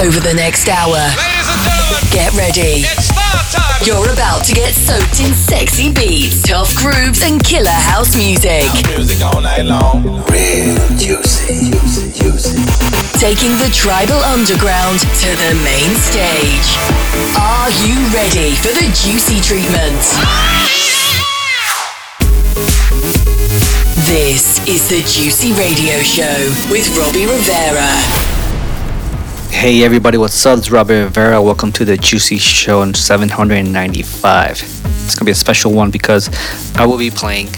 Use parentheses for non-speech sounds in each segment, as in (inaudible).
over the next hour. Ladies and gentlemen, Get ready. It's far time. You're about to get soaked in sexy beats, tough grooves, and killer house music. Music all night long. Real juicy, juicy, juicy. Taking the tribal underground to the main stage. Are you ready for the juicy treatment? This is the Juicy Radio Show with Robbie Rivera. Hey everybody, what's up? It's Robert Rivera. Welcome to the Juicy Show on 795. It's gonna be a special one because I will be playing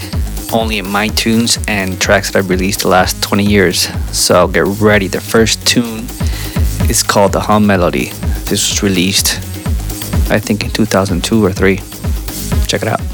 only my tunes and tracks that I've released the last 20 years. So get ready. The first tune is called The Hum Melody. This was released, I think, in 2002 or 3. Check it out.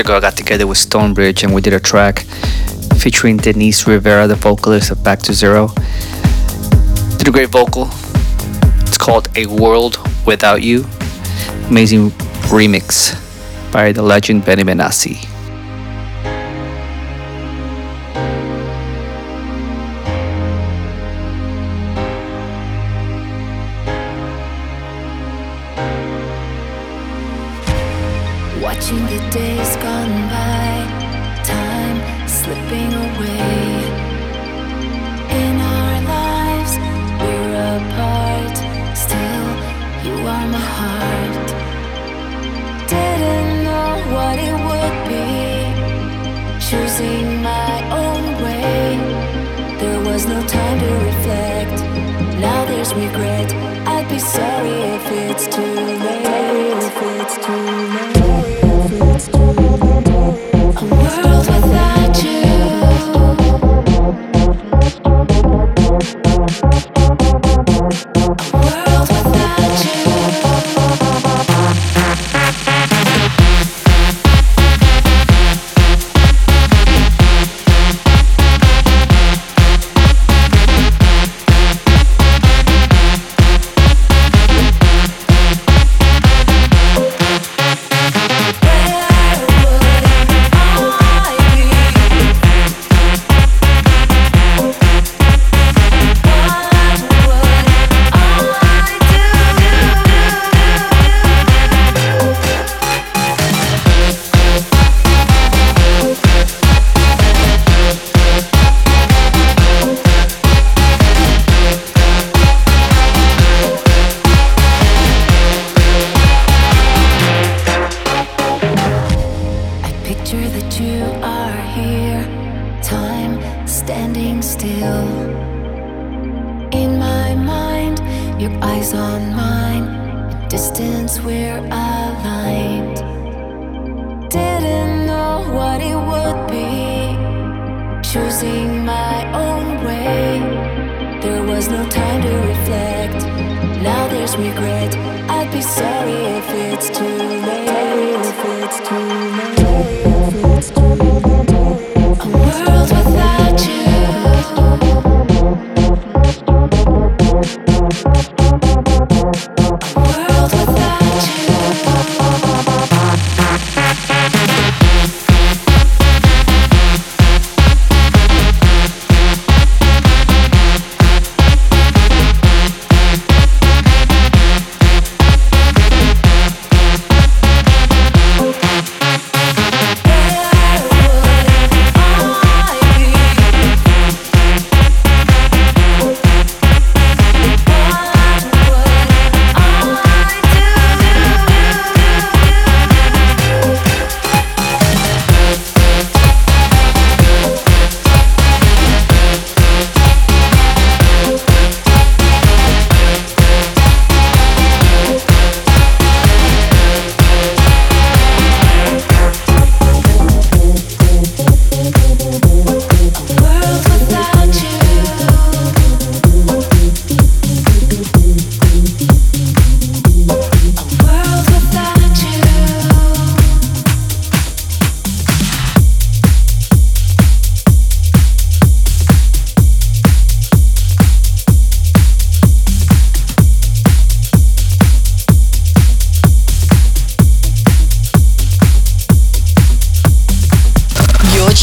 Ago, I got together with Stonebridge and we did a track featuring Denise Rivera, the vocalist of Back to Zero. Did a great vocal. It's called A World Without You. Amazing remix by the legend Benny Benassi.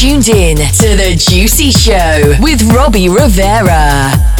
Tuned in to The Juicy Show with Robbie Rivera.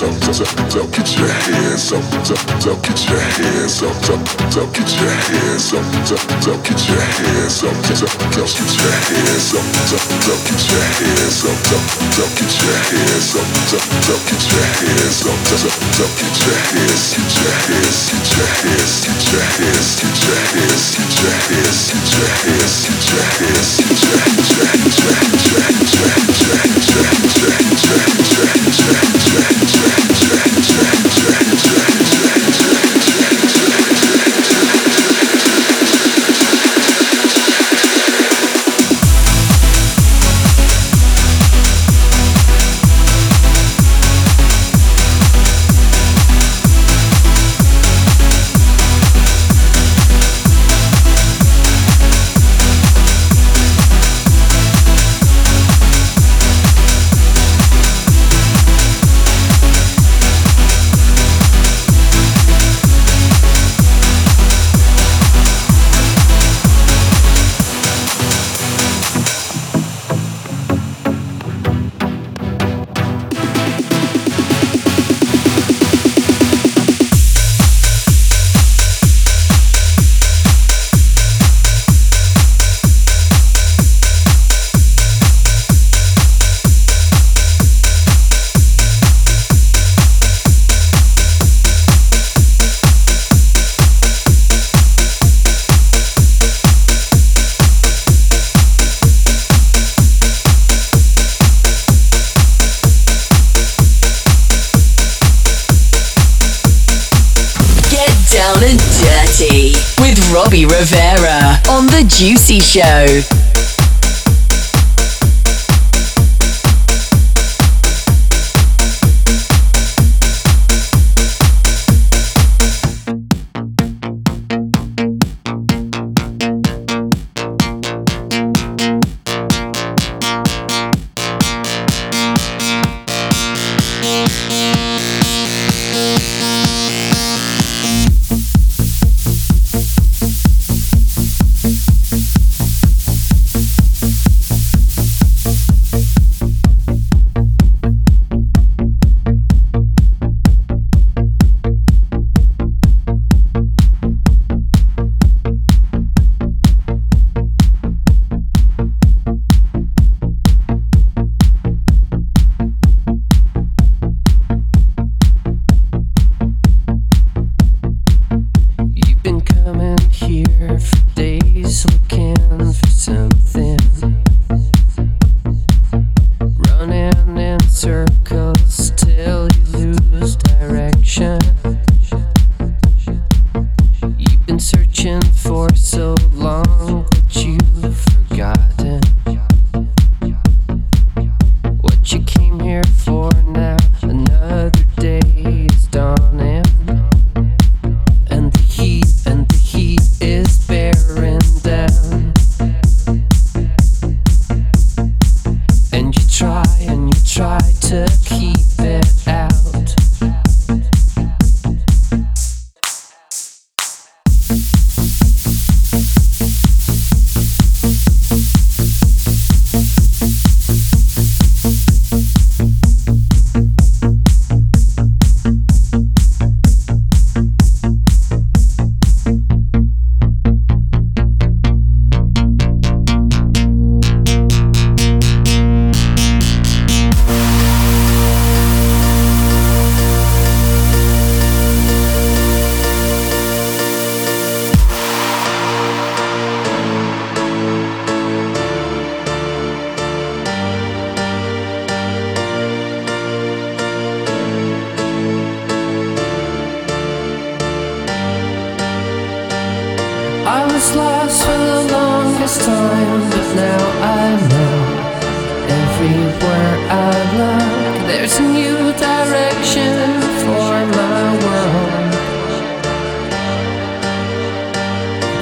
Hands up, up, get your hands up, up, get your hands up, up, get your hands up, up, up, get your hands up, up, up, get your hands up, up, up, get your hands up, up, up, get your hands up, up, up, get your hands up, up, up, get your hands, get your hands, get your hands, get your hands, get your hands, get your hands, get your hands, get your hands, get your Robbie Rivera on The Juicy Show. darkest time, but now I know everywhere I look, there's a new direction for my world.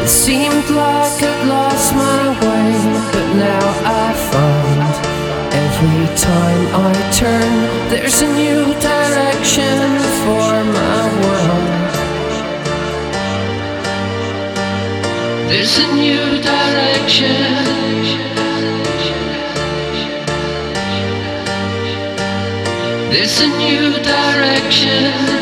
It seemed like I'd lost my way, but now I find every time I turn, there's a new direction. There's a new direction. There's a new direction.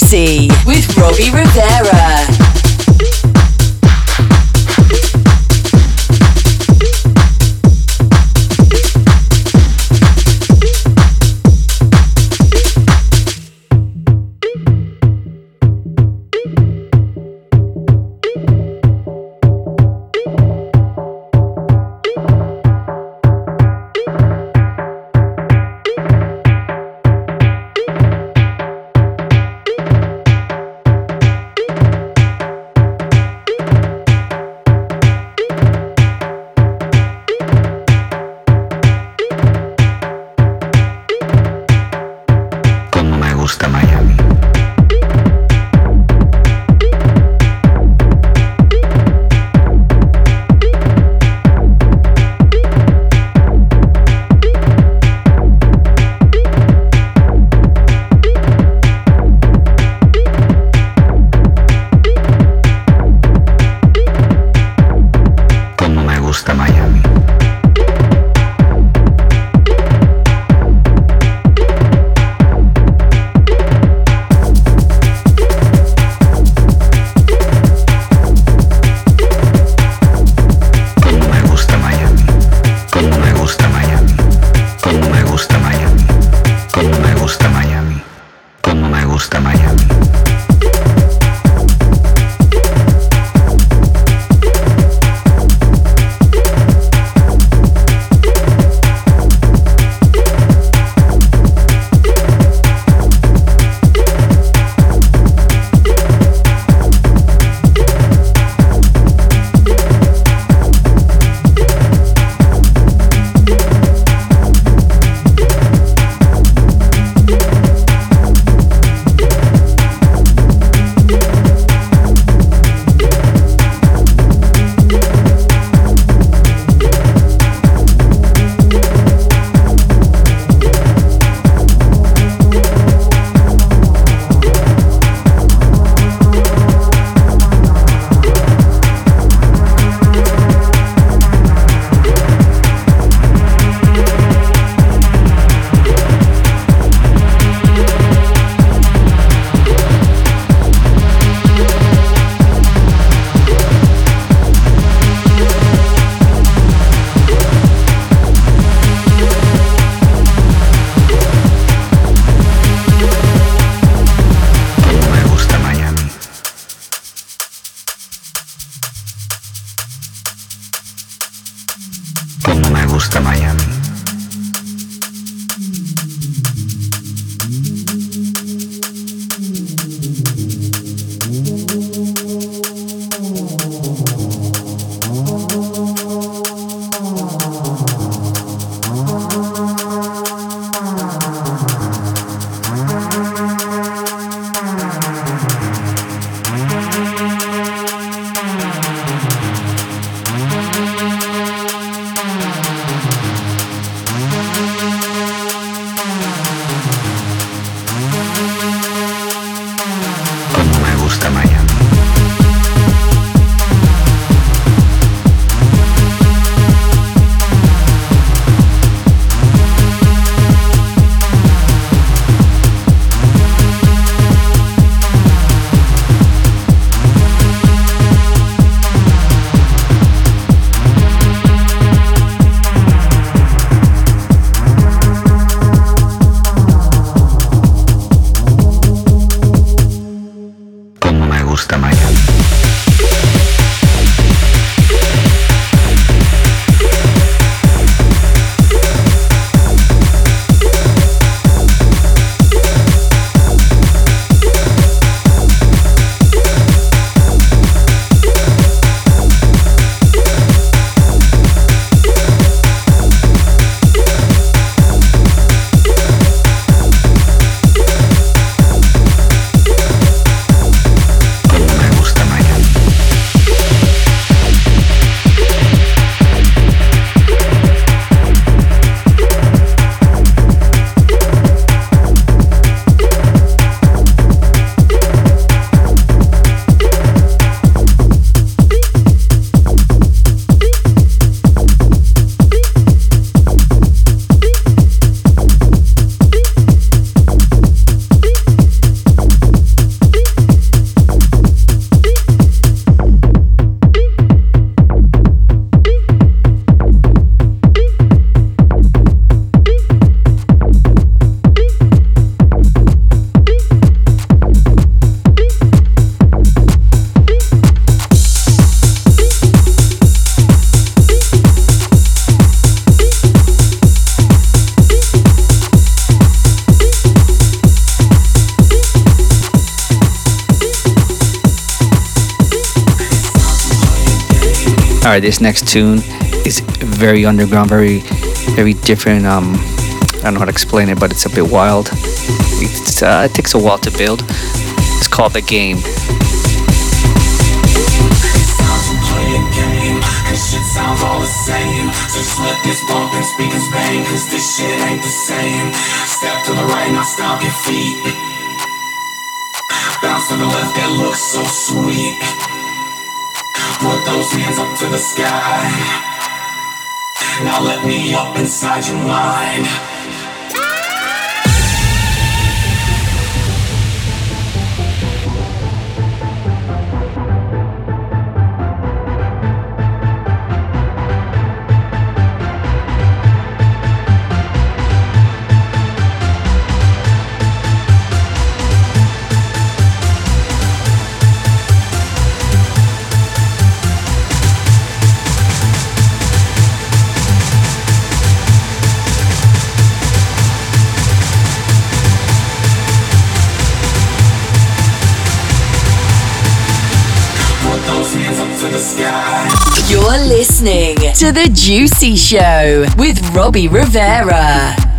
Juicy with Robbie Rivera. This next tune is very underground, very, very different. Um, I don't know how to explain it, but it's a bit wild. Uh, it takes a while to build. It's called The Game. sounds all the same this bump and speakers bang Cause this shit ain't the same Step to the right, now your feet Bounce to the left, that looks so sweet Put those hands up to the sky. Now let me up inside your mind to The Juicy Show with Robbie Rivera.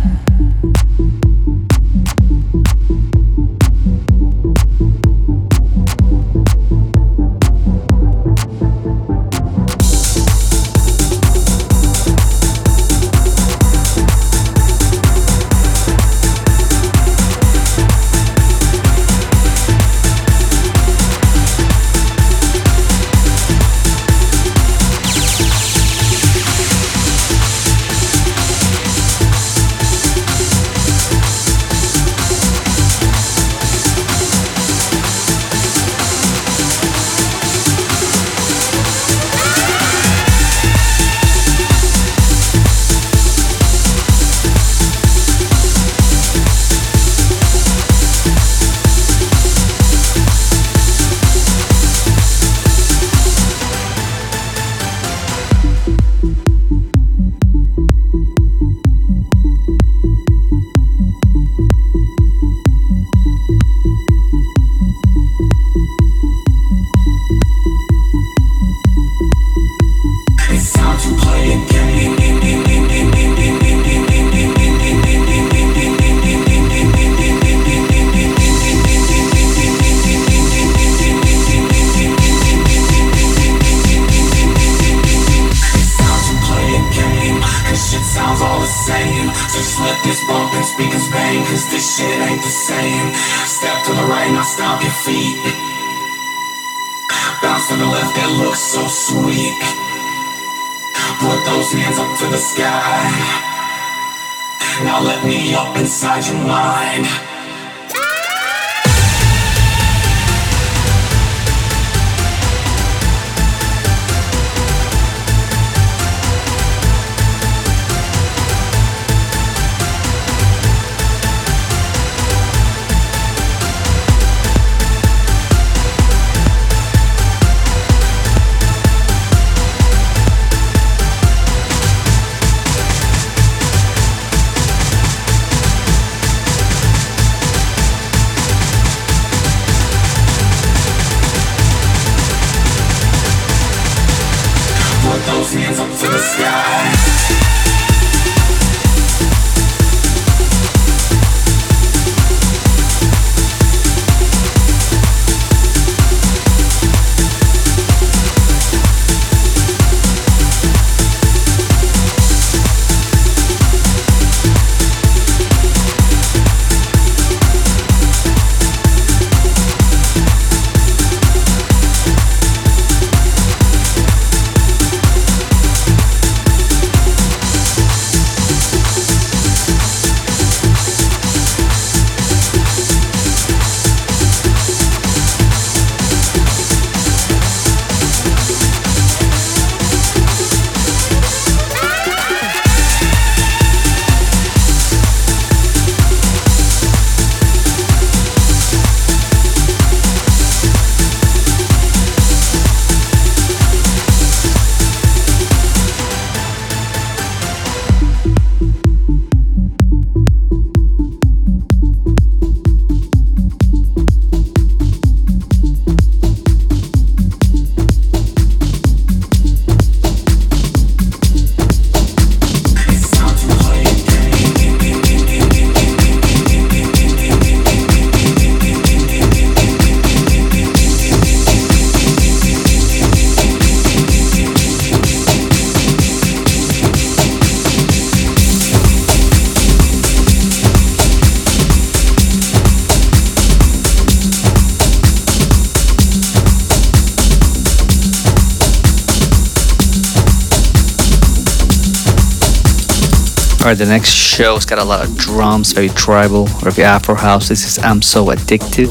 The next show's got a lot of drums, very tribal, very Afro house. This is I'm So Addicted.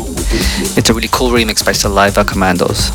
It's a really cool remix by Saliva Commandos.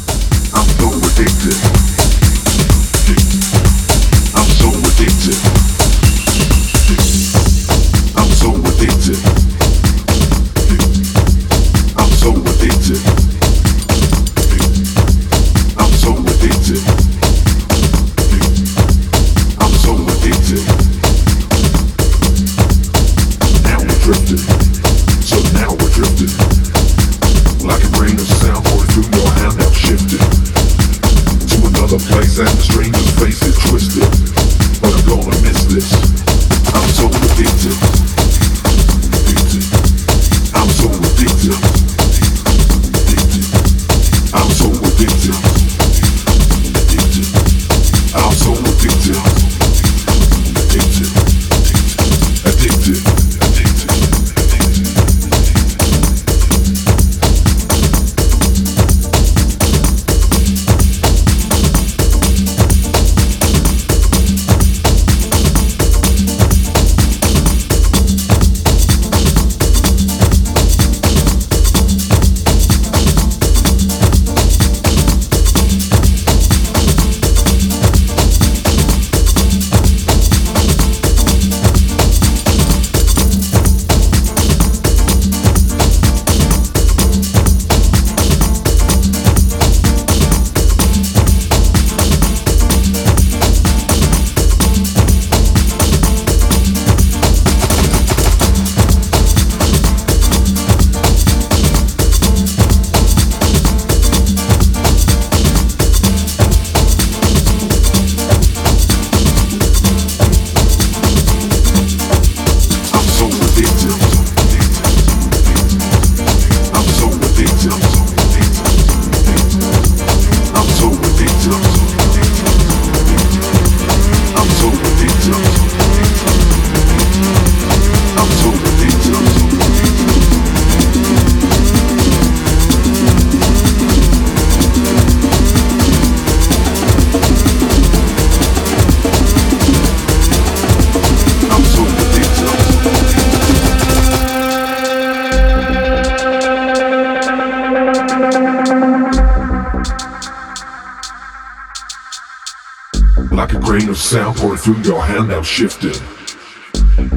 like a grain of sand pouring through your hand now shifted.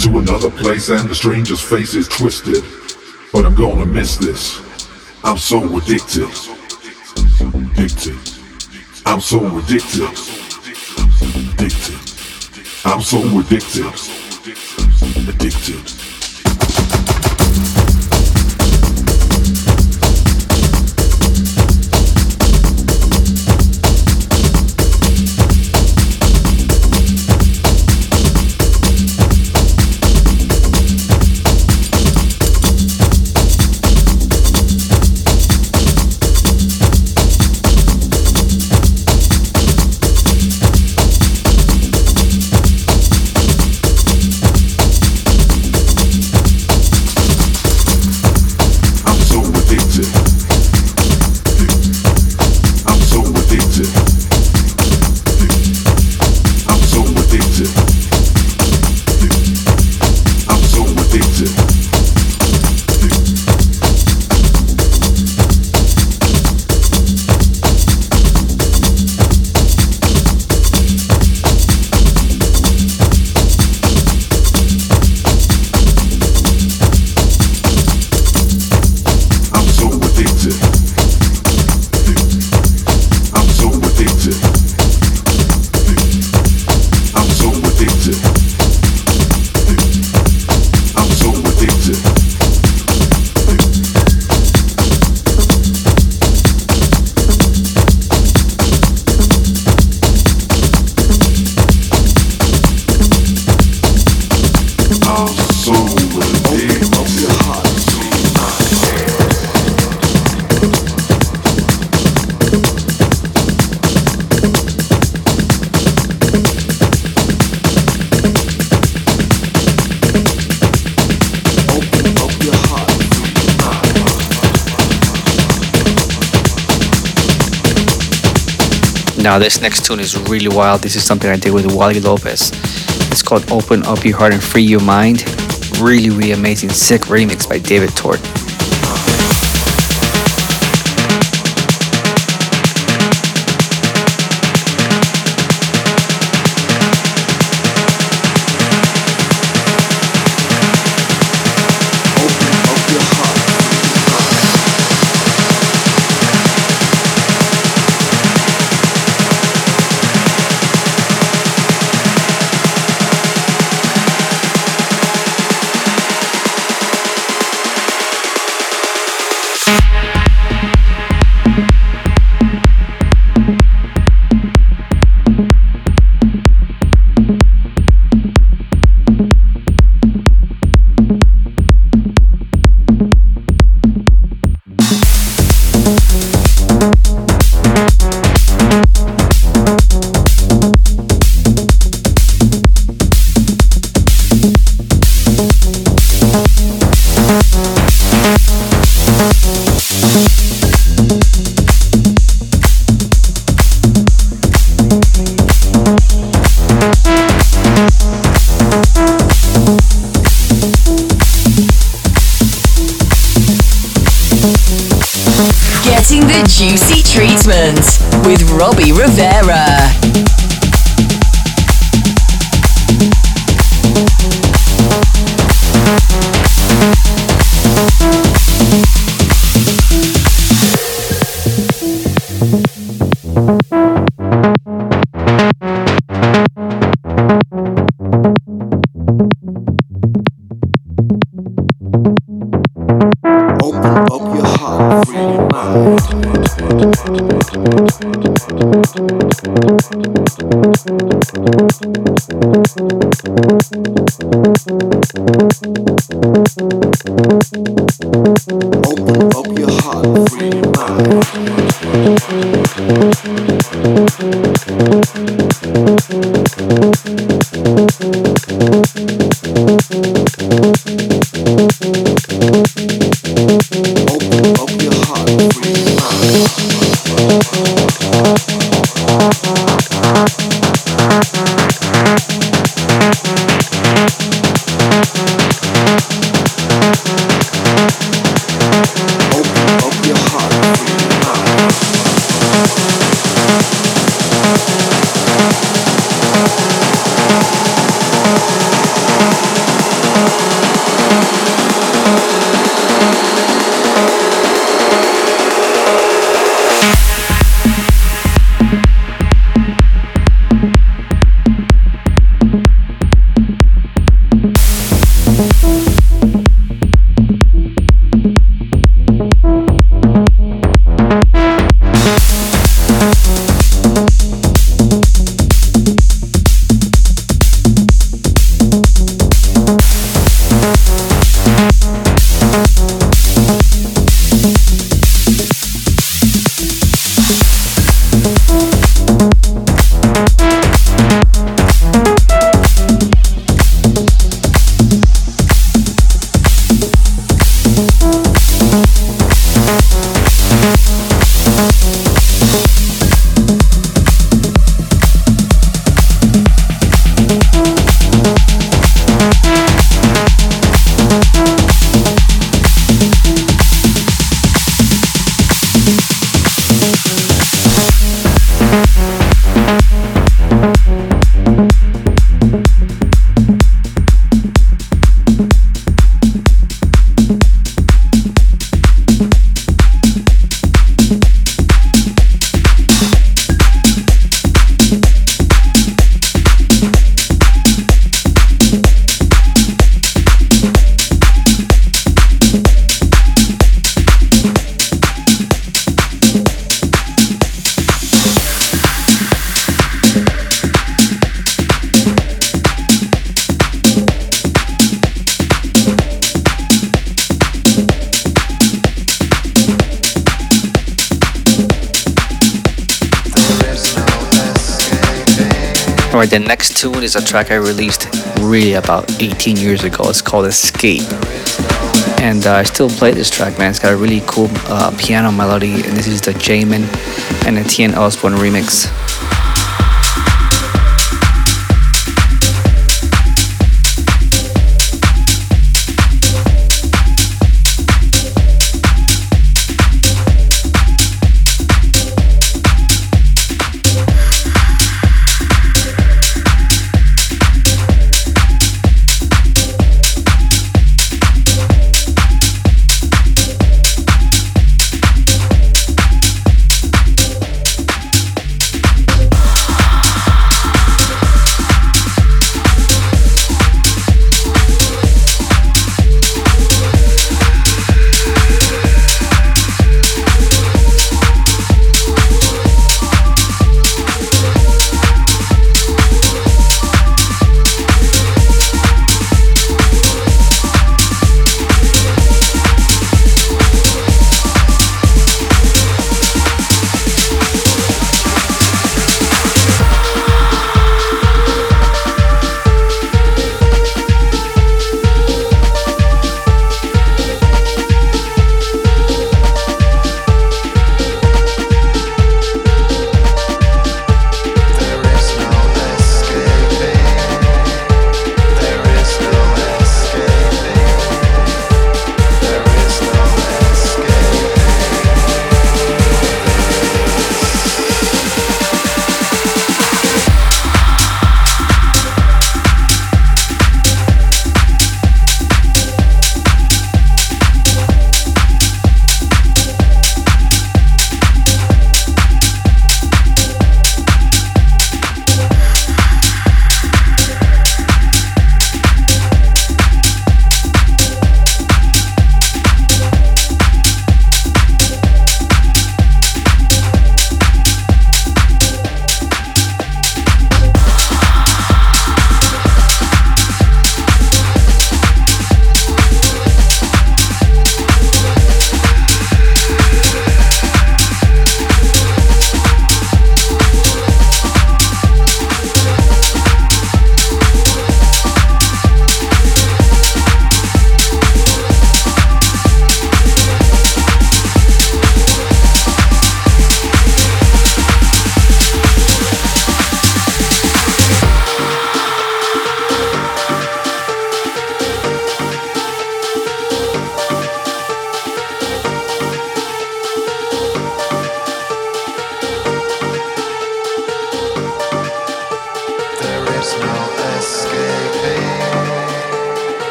To another place and the stranger's face is twisted. But i'm gonna miss this. I'm so addicted. Addicted. I'm so addicted. Addicted. I'm so addicted. Addicted. Now, this next tune is really wild. This is something I did with Wally Lopez. It's called Open Up Your Heart and Free Your Mind. Really, really amazing, sick remix by David Tort. Sarah. Música Alright, the next tune is a track I released really about 18 years ago. It's called Escape. And uh, I still play this track, man. It's got a really cool uh, piano melody, and this is the Jamin and Etienne Ozborne remix.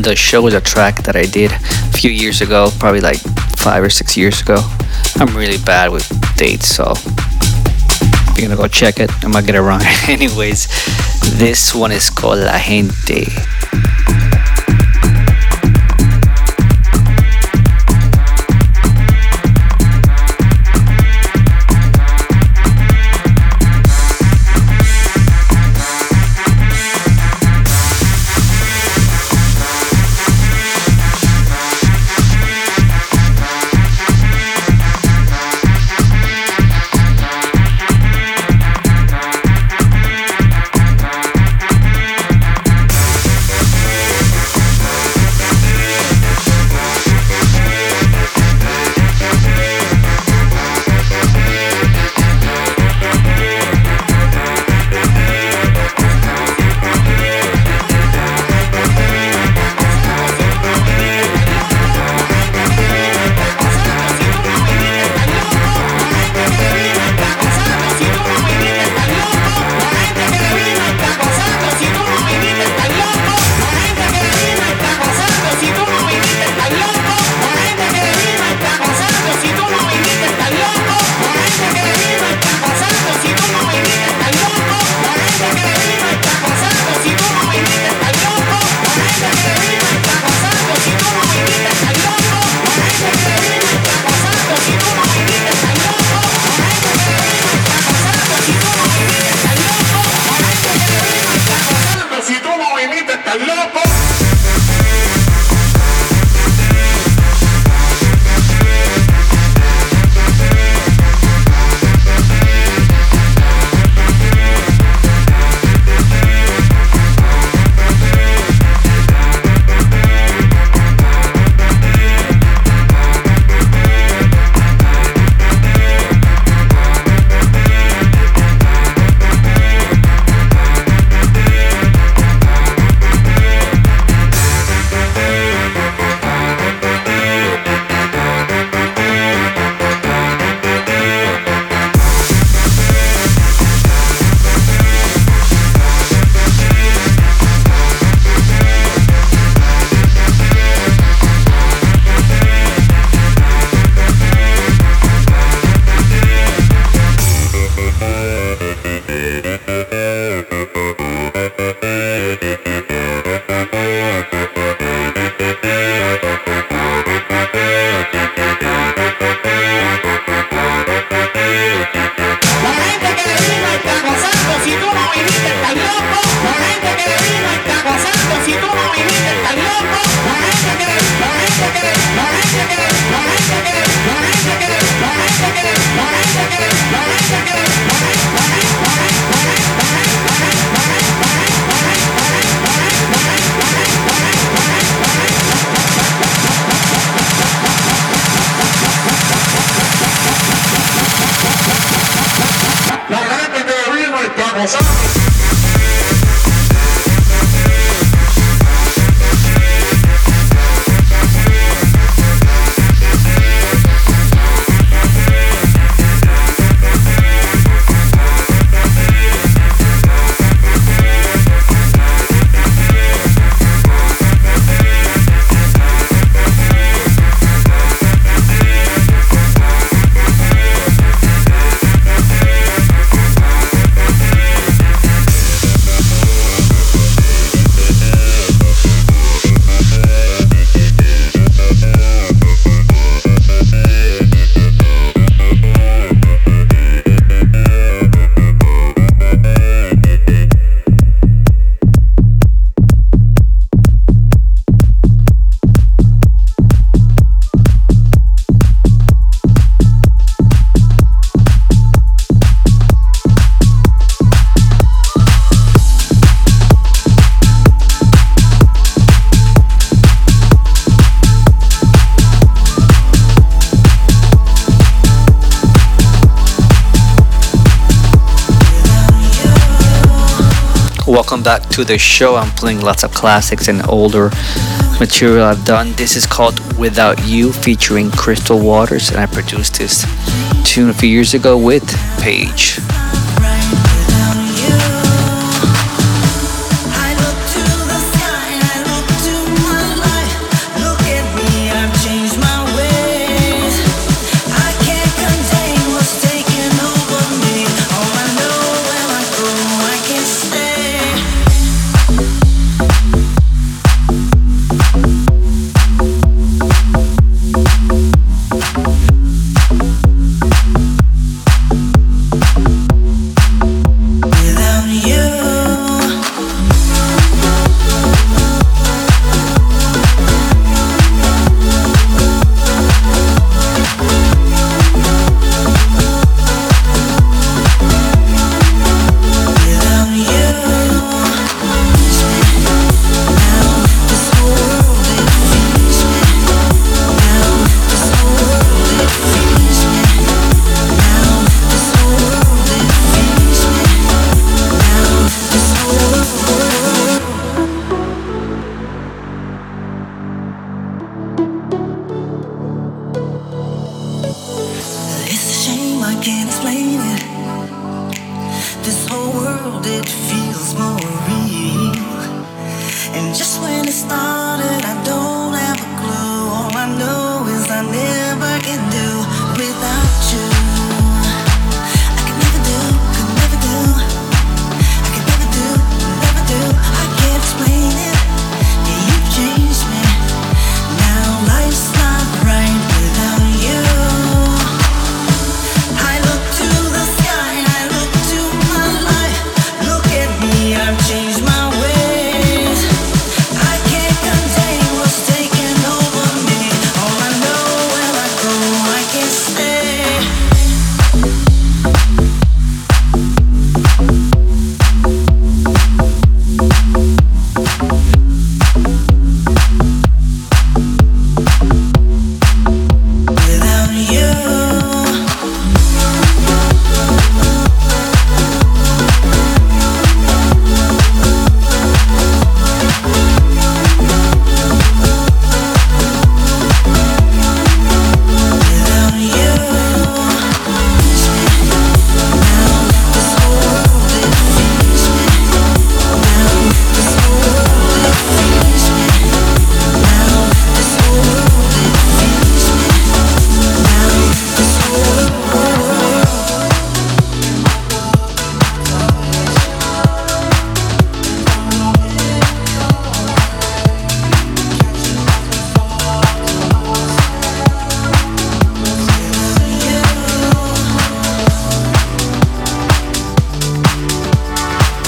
On the show is a track that I did a few years ago, probably like five or six years ago. I'm really bad with dates, so you're gonna go check it, I might get it wrong. (laughs) Anyways, this one is called La Gente. Welcome to the show. I'm playing lots of classics and older material I've done. This is called Without You featuring Crystal Waters, and I produced this tune a few years ago with Paige.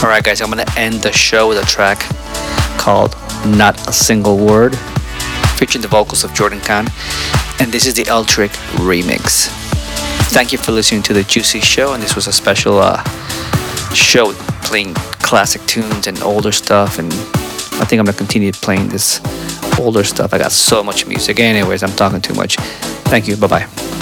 Alright, guys, I'm gonna end the show with a track called Not a Single Word, featuring the vocals of Jordan Khan. And this is the Eltrick remix. Thank you for listening to the Juicy Show, and this was a special uh, show playing classic tunes and older stuff. And I think I'm gonna continue playing this older stuff. I got so much music. Anyways, I'm talking too much. Thank you. Bye bye.